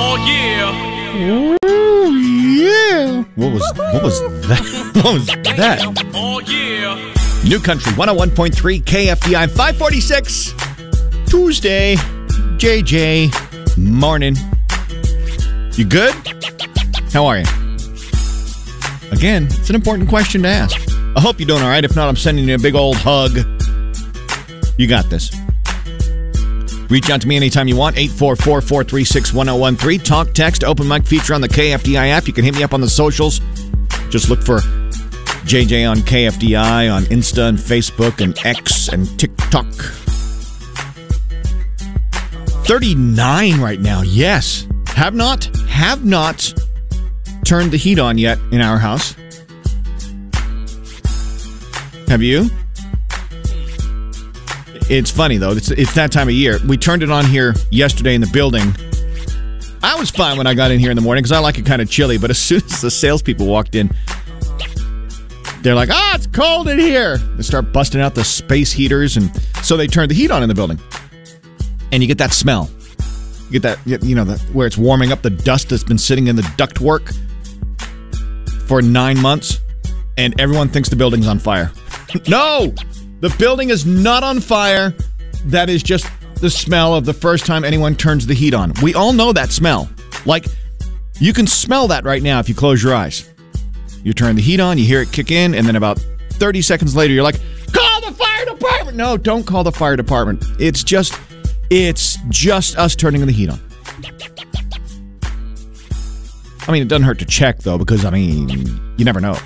Oh yeah. Oh yeah. What was what was that? What was that? Oh yeah. New Country 101.3 KFDI 546 Tuesday. JJ morning. You good? How are you? Again, it's an important question to ask. I hope you're doing all right. If not, I'm sending you a big old hug. You got this. Reach out to me anytime you want. 844 436 1013. Talk, text, open mic feature on the KFDI app. You can hit me up on the socials. Just look for JJ on KFDI on Insta and Facebook and X and TikTok. 39 right now. Yes. Have not, have not turned the heat on yet in our house. Have you? It's funny though. It's it's that time of year. We turned it on here yesterday in the building. I was fine when I got in here in the morning because I like it kind of chilly. But as soon as the salespeople walked in, they're like, "Ah, it's cold in here." They start busting out the space heaters, and so they turned the heat on in the building, and you get that smell. You get that, you know, the, where it's warming up the dust that's been sitting in the ductwork for nine months, and everyone thinks the building's on fire. no, the building is not on fire. That is just the smell of the first time anyone turns the heat on. We all know that smell. Like, you can smell that right now if you close your eyes. You turn the heat on, you hear it kick in, and then about 30 seconds later, you're like, call the fire department. No, don't call the fire department. It's just, it's just us turning the heat on. I mean, it doesn't hurt to check though, because I mean, you never know.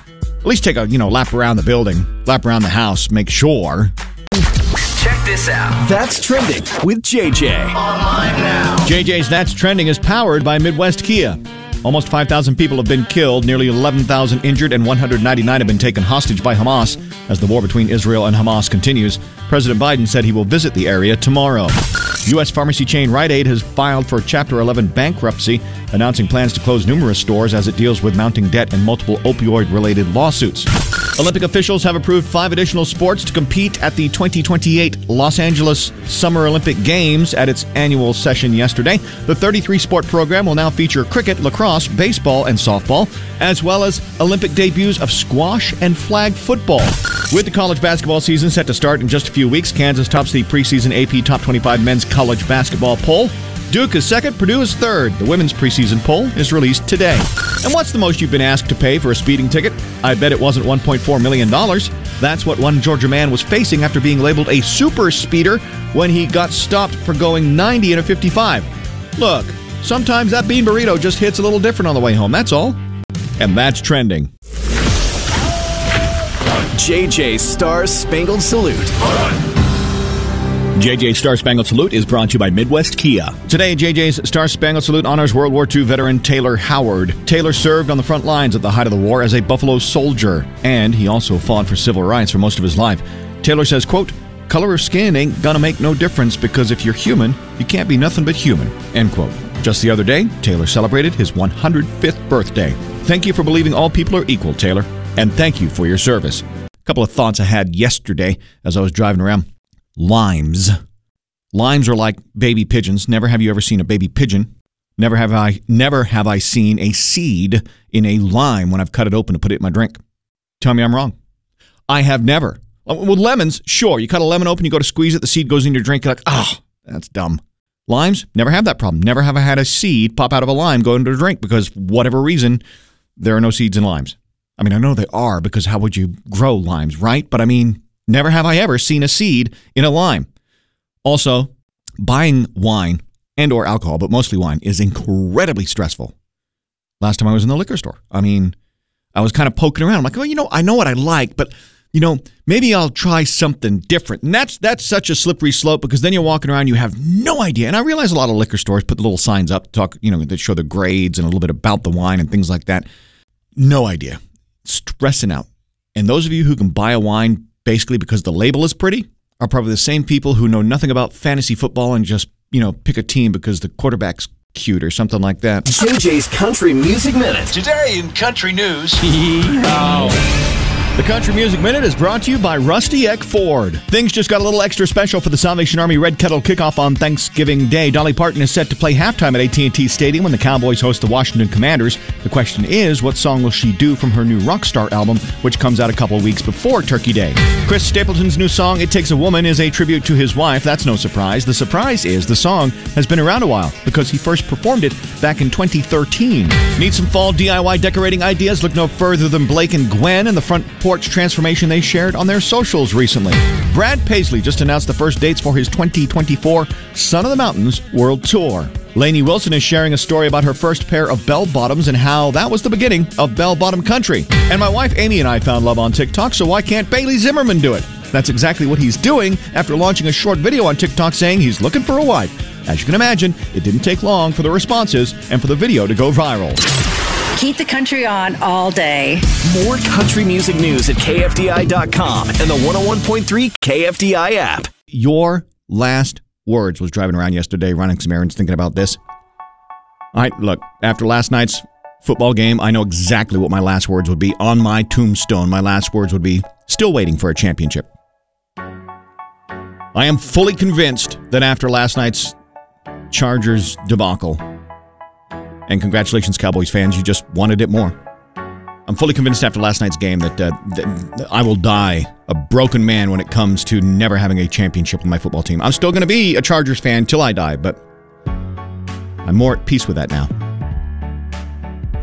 At least take a you know lap around the building, lap around the house, make sure. Check this out. That's trending with JJ. Online now. JJ's That's Trending is powered by Midwest Kia. Almost 5,000 people have been killed, nearly 11,000 injured, and 199 have been taken hostage by Hamas as the war between Israel and Hamas continues. President Biden said he will visit the area tomorrow. U.S. pharmacy chain Rite Aid has filed for Chapter 11 bankruptcy, announcing plans to close numerous stores as it deals with mounting debt and multiple opioid related lawsuits. Olympic officials have approved five additional sports to compete at the 2028 Los Angeles Summer Olympic Games at its annual session yesterday. The 33 sport program will now feature cricket, lacrosse, baseball, and softball, as well as Olympic debuts of squash and flag football. With the college basketball season set to start in just a few weeks, Kansas tops the preseason AP Top 25 men's college basketball poll. Duke is second, Purdue is third. The women's preseason poll is released today. And what's the most you've been asked to pay for a speeding ticket? I bet it wasn't $1.4 million. That's what one Georgia man was facing after being labeled a super speeder when he got stopped for going 90 in a 55. Look, sometimes that bean burrito just hits a little different on the way home, that's all. And that's trending. JJ Star Spangled Salute. JJ Star Spangled Salute is brought to you by Midwest Kia. Today, JJ's Star Spangled Salute honors World War II veteran Taylor Howard. Taylor served on the front lines at the height of the war as a Buffalo soldier, and he also fought for civil rights for most of his life. Taylor says, quote, Color of skin ain't gonna make no difference because if you're human, you can't be nothing but human. End quote. Just the other day, Taylor celebrated his 105th birthday. Thank you for believing all people are equal, Taylor, and thank you for your service. A couple of thoughts I had yesterday as I was driving around. Limes. Limes are like baby pigeons. Never have you ever seen a baby pigeon. Never have I never have I seen a seed in a lime when I've cut it open to put it in my drink. Tell me I'm wrong. I have never. Oh, With lemons, sure. You cut a lemon open, you go to squeeze it, the seed goes in your drink. You're like, oh, that's dumb. Limes, never have that problem. Never have I had a seed pop out of a lime go into a drink because whatever reason, there are no seeds in limes. I mean, I know they are because how would you grow limes, right? But I mean, never have I ever seen a seed in a lime. Also, buying wine and or alcohol, but mostly wine, is incredibly stressful. Last time I was in the liquor store, I mean, I was kind of poking around. I'm like, well, you know, I know what I like, but you know, maybe I'll try something different. And that's that's such a slippery slope because then you're walking around, you have no idea. And I realize a lot of liquor stores put the little signs up, talk, you know, that show the grades and a little bit about the wine and things like that. No idea. Stressing out. And those of you who can buy a wine basically because the label is pretty are probably the same people who know nothing about fantasy football and just, you know, pick a team because the quarterback's cute or something like that. JJ's Country Music Minute. Today in country news. Oh. The Country Music Minute is brought to you by Rusty Eck Ford. Things just got a little extra special for the Salvation Army Red Kettle kickoff on Thanksgiving Day. Dolly Parton is set to play halftime at AT&T Stadium when the Cowboys host the Washington Commanders. The question is, what song will she do from her new Rockstar album, which comes out a couple weeks before Turkey Day? Chris Stapleton's new song, It Takes a Woman, is a tribute to his wife. That's no surprise. The surprise is the song has been around a while because he first performed it back in 2013. Need some fall DIY decorating ideas? Look no further than Blake and Gwen in the front porch transformation they shared on their socials recently. Brad Paisley just announced the first dates for his 2024 Son of the Mountains World Tour. Lainey Wilson is sharing a story about her first pair of bell bottoms and how that was the beginning of bell bottom country. And my wife Amy and I found love on TikTok, so why can't Bailey Zimmerman do it? That's exactly what he's doing after launching a short video on TikTok saying he's looking for a wife. As you can imagine, it didn't take long for the responses and for the video to go viral. Keep the country on all day. More country music news at KFDI.com and the 101.3 KFDI app. Your last words was driving around yesterday, running some errands, thinking about this. All right, look, after last night's football game, I know exactly what my last words would be on my tombstone. My last words would be still waiting for a championship. I am fully convinced that after last night's Chargers debacle, and congratulations, Cowboys fans, you just wanted it more. I'm fully convinced after last night's game that, uh, that I will die a broken man when it comes to never having a championship with my football team. I'm still going to be a Chargers fan till I die, but I'm more at peace with that now.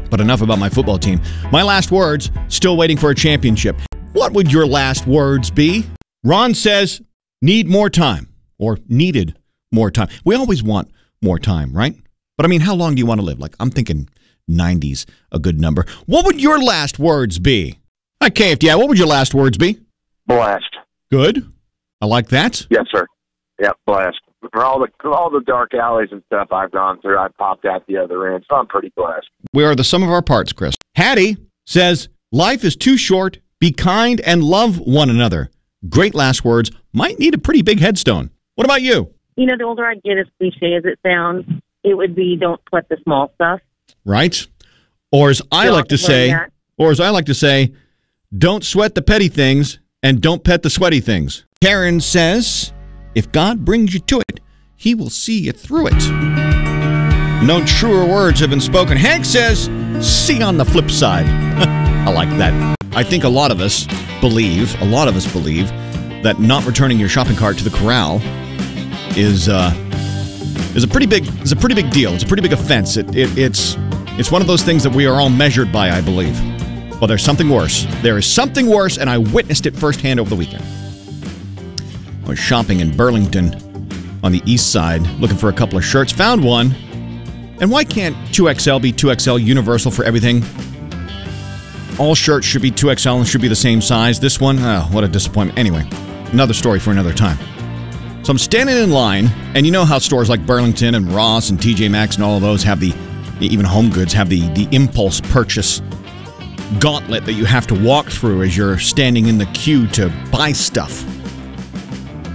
But enough about my football team. My last words still waiting for a championship. What would your last words be? Ron says, need more time or needed more time. We always want more time, right? But I mean, how long do you want to live? Like, I'm thinking 90's a good number. What would your last words be? Hi, KFDI. What would your last words be? Blessed. Good. I like that. Yes, sir. Yep, blessed. For all the all the dark alleys and stuff I've gone through, I popped out the other end, so I'm pretty blessed. We are the sum of our parts, Chris. Hattie says, Life is too short. Be kind and love one another. Great last words. Might need a pretty big headstone. What about you? You know, the older I get, as cliche as it sounds, it would be don't sweat the small stuff. Right? Or as I Yeah, like to say, that. or as I like to say, don't sweat the petty things and don't pet the sweaty things. Karen says, if God brings you to it, he will see you through it. No truer words have been spoken. Hank says, see on the flip side. I like that. I think a lot of us believe, a lot of us believe, that not returning your shopping cart to the corral is uh, is a pretty big is a pretty big deal. It's a pretty big offense. It, it, it's it's one of those things that we are all measured by, I believe. Well, there's something worse. There is something worse, and I witnessed it firsthand over the weekend. I was shopping in Burlington on the east side, looking for a couple of shirts. Found one. And why can't 2XL be 2XL universal for everything? All shirts should be 2XL and should be the same size. This one, oh, what a disappointment. Anyway, another story for another time. So I'm standing in line, and you know how stores like Burlington and Ross and TJ Maxx and all of those have the, even Home Goods have the, the impulse purchase gauntlet that you have to walk through as you're standing in the queue to buy stuff.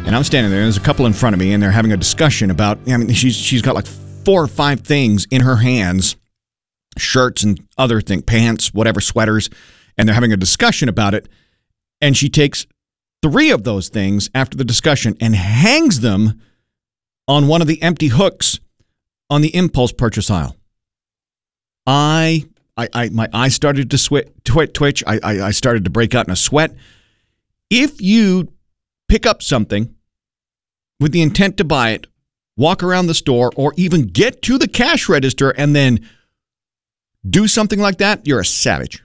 And I'm standing there, and there's a couple in front of me, and they're having a discussion about, I mean, she's, she's got like four or five things in her hands shirts and other things, pants, whatever, sweaters, and they're having a discussion about it. And she takes three of those things after the discussion and hangs them on one of the empty hooks on the impulse purchase aisle. I, I, I my eyes started to sweat, twit, twitch. I, I, I started to break out in a sweat. If you pick up something with the intent to buy it, walk around the store, or even get to the cash register and then do something like that, you're a savage.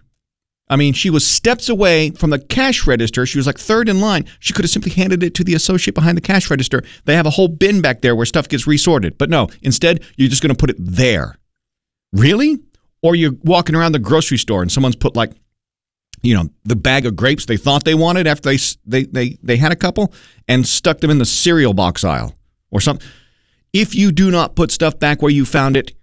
I mean, she was steps away from the cash register. She was like third in line. She could have simply handed it to the associate behind the cash register. They have a whole bin back there where stuff gets resorted. But no, instead, you're just going to put it there. Really? Or you're walking around the grocery store and someone's put like, you know, the bag of grapes they thought they wanted after they they they they had a couple and stuck them in the cereal box aisle or something. If you do not put stuff back where you found it,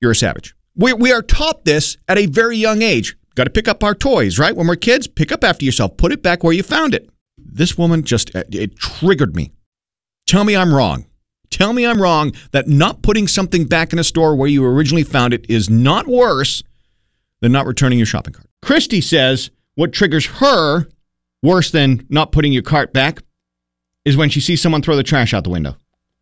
you're a savage. We, we are taught this at a very young age. Got to pick up our toys, right? When we're kids, pick up after yourself. Put it back where you found it. This woman just, uh, it triggered me. Tell me I'm wrong. Tell me I'm wrong that not putting something back in a store where you originally found it is not worse than not returning your shopping cart. Christy says, what triggers her worse than not putting your cart back is when she sees someone throw the trash out the window,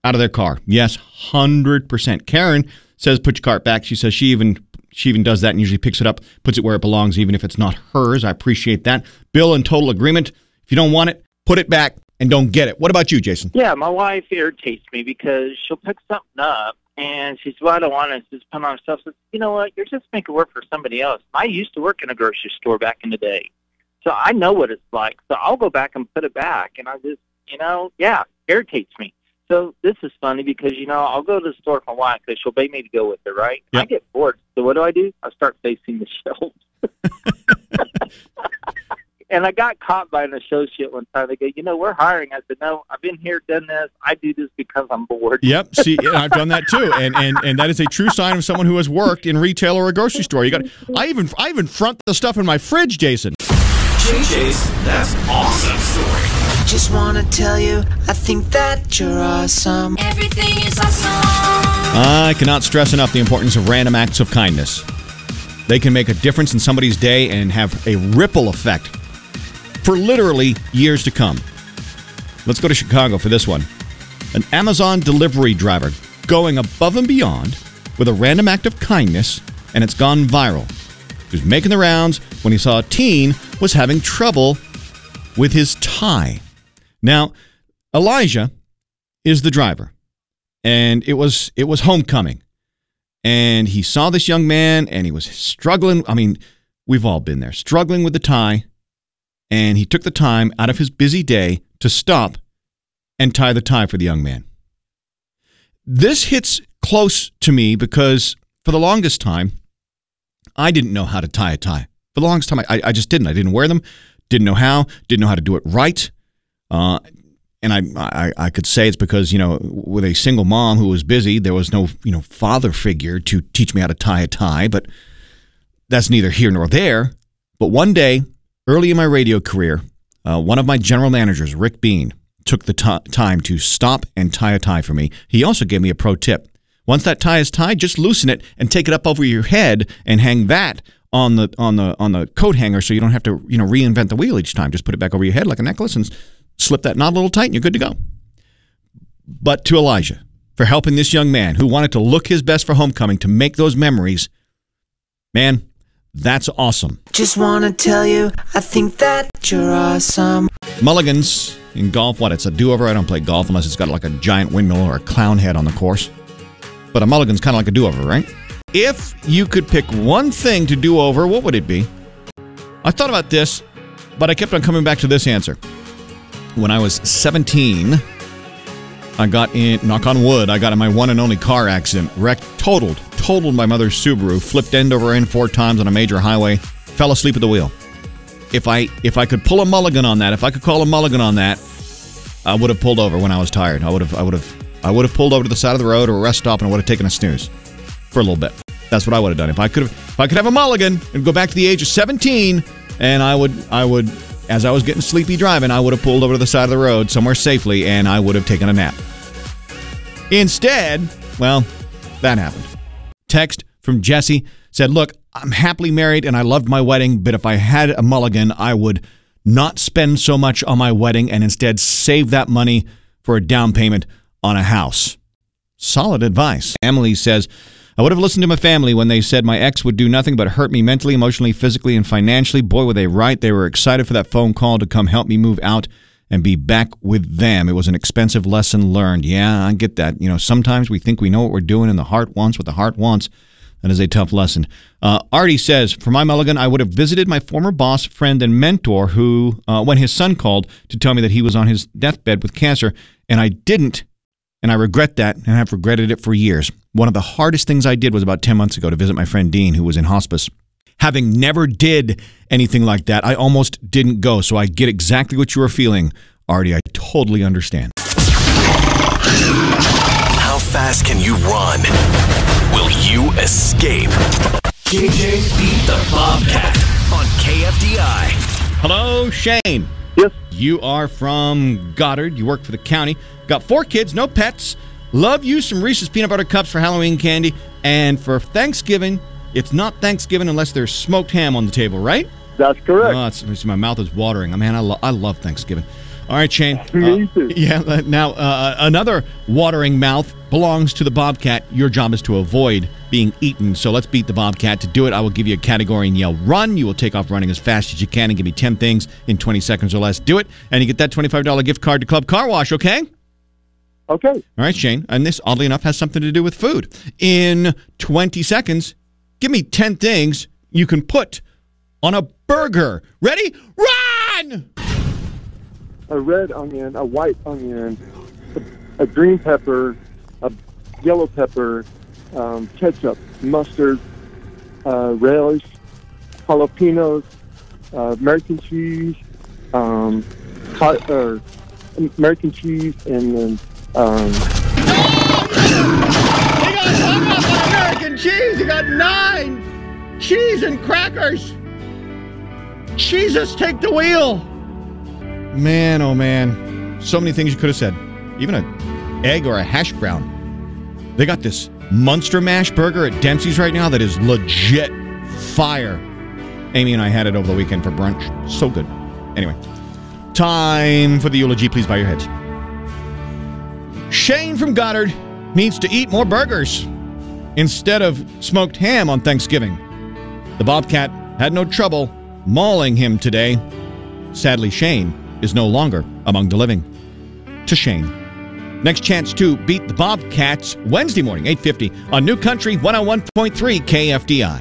out of their car. Yes, 100%. Karen says put your cart back. She says she even she even does that and usually picks it up, puts it where it belongs even if it's not hers. I appreciate that. Bill in total agreement. If you don't want it, put it back and don't get it. What about you, Jason? Yeah, my wife irritates me because she'll pick something up and she says, "Well, I don't want it." Just put on herself. Says, "You know what? You're just making work for somebody else." I used to work in a grocery store back in the day, so I know what it's like. So I'll go back and put it back, and I just, you know, yeah, irritates me. So this is funny because you know I'll go to the store with my wife because she'll beg me to go with her, right? I get bored. So what do I do? I start facing the shelves. And I got caught by an associate one time. They go, you know, we're hiring. I said, no, I've been here, done this. I do this because I'm bored. Yep. See, I've done that too, and and and that is a true sign of someone who has worked in retail or a grocery store. You got. I even I even front the stuff in my fridge, Jason. JJ's That's Awesome Story. Just wanna tell you, I think that you're awesome. Everything is awesome. I cannot stress enough the importance of random acts of kindness. They can make a difference in somebody's day and have a ripple effect for literally years to come. Let's go to Chicago for this one. An Amazon delivery driver going above and beyond with a random act of kindness, and it's gone viral. He was making the rounds when he saw a teen was having trouble with his tie. Now, Elijah is the driver and it was it was homecoming. And he saw this young man and he was struggling. I mean we've all been there struggling with the tie. And he took the time out of his busy day to stop and tie the tie for the young man. This hits close to me because for the longest time i didn't know how to tie a tie for the longest time i, I just didn't i didn't wear them didn't know how didn't know how to do it right uh, and I, I I could say it's because you know with a single mom who was busy, there was no you know father figure to teach me how to tie a tie. But that's neither here nor there. But one day, early in my radio career, uh, one of my general managers, Rick Bean, took the ti time to stop and tie a tie for me. He also gave me a pro tip. Once that tie is tied, just loosen it and take it up over your head and hang that on the on the on the coat hanger so you don't have to you know reinvent the wheel each time. Just put it back over your head like a necklace and slip that knot a little tight and you're good to go. But to Elijah for helping this young man who wanted to look his best for homecoming to make those memories, man, that's awesome. Just wanna tell you, I think that you're awesome. Mulligans in golf, what? It's a do over. I don't play golf unless it's got like a giant windmill or a clown head on the course. But a mulligan's kind of like a do over, right? If you could pick one thing to do over, what would it be? I thought about this, but I kept on coming back to this answer. When I was 17, I got in, knock on wood, I got in my one and only car accident. Wrecked, totaled, totaled my mother's Subaru, flipped end over end four times on a major highway, fell asleep at the wheel. If I if I could pull a mulligan on that, if I could call a mulligan on that, I would have pulled over when I was tired. I would have I would have I would have pulled over to the side of the road or a rest stop and I would have taken a snooze for a little bit. That's what I would have done. If I could have if I could have a mulligan and go back to the age of 17 and I would I would as I was getting sleepy driving, I would have pulled over to the side of the road somewhere safely and I would have taken a nap. Instead, well, that happened. Text from Jesse said, Look, I'm happily married and I loved my wedding, but if I had a mulligan, I would not spend so much on my wedding and instead save that money for a down payment on a house. Solid advice. Emily says, I would have listened to my family when they said my ex would do nothing but hurt me mentally, emotionally, physically, and financially. Boy, were they right. They were excited for that phone call to come help me move out and be back with them. It was an expensive lesson learned. Yeah, I get that. You know, sometimes we think we know what we're doing and the heart wants what the heart wants. That is a tough lesson. Uh, Artie says, For my mulligan, I would have visited my former boss, friend, and mentor who, uh, when his son called to tell me that he was on his deathbed with cancer, and I didn't. And I regret that, and I've regretted it for years. One of the hardest things I did was about 10 months ago to visit my friend Dean, who was in hospice. Having never did anything like that, I almost didn't go. So I get exactly what you are feeling, Artie. I totally understand. How fast can you run? Will you escape? JJ's Beat the Bobcat on KFDI. Hello, Shane. Yes. You are from Goddard. You work for the county. Got four kids, no pets. Love you some Reese's peanut butter cups for Halloween candy. And for Thanksgiving, it's not Thanksgiving unless there's smoked ham on the table, right? That's correct. Oh, it's, my mouth is watering. I mean, I, lo- I love Thanksgiving. All right, Shane. Uh. Yeah. Now, uh, another watering mouth belongs to the Bobcat. Your job is to avoid being eaten. So let's beat the Bobcat. To do it, I will give you a category and yell run. You will take off running as fast as you can and give me 10 things in 20 seconds or less. Do it, and you get that $25 gift card to Club Car Wash, okay? Okay. All right, Shane. And this, oddly enough, has something to do with food. In 20 seconds, give me 10 things you can put on a burger. Ready? Run! A red onion, a white onion, a, a green pepper, a yellow pepper, um, ketchup, mustard, uh, relish, jalapenos, uh, American cheese, um, hot, uh, American cheese, and then um, You got hung up American cheese. You got nine cheese and crackers. Jesus, take the wheel. Man, oh man. So many things you could have said. Even an egg or a hash brown. They got this Munster Mash burger at Dempsey's right now that is legit fire. Amy and I had it over the weekend for brunch. So good. Anyway, time for the eulogy. Please bow your heads. Shane from Goddard needs to eat more burgers instead of smoked ham on Thanksgiving. The Bobcat had no trouble mauling him today. Sadly, Shane is no longer among the living. To Shane. Next chance to beat the Bobcats Wednesday morning, 850 on New Country 101.3 KFDI.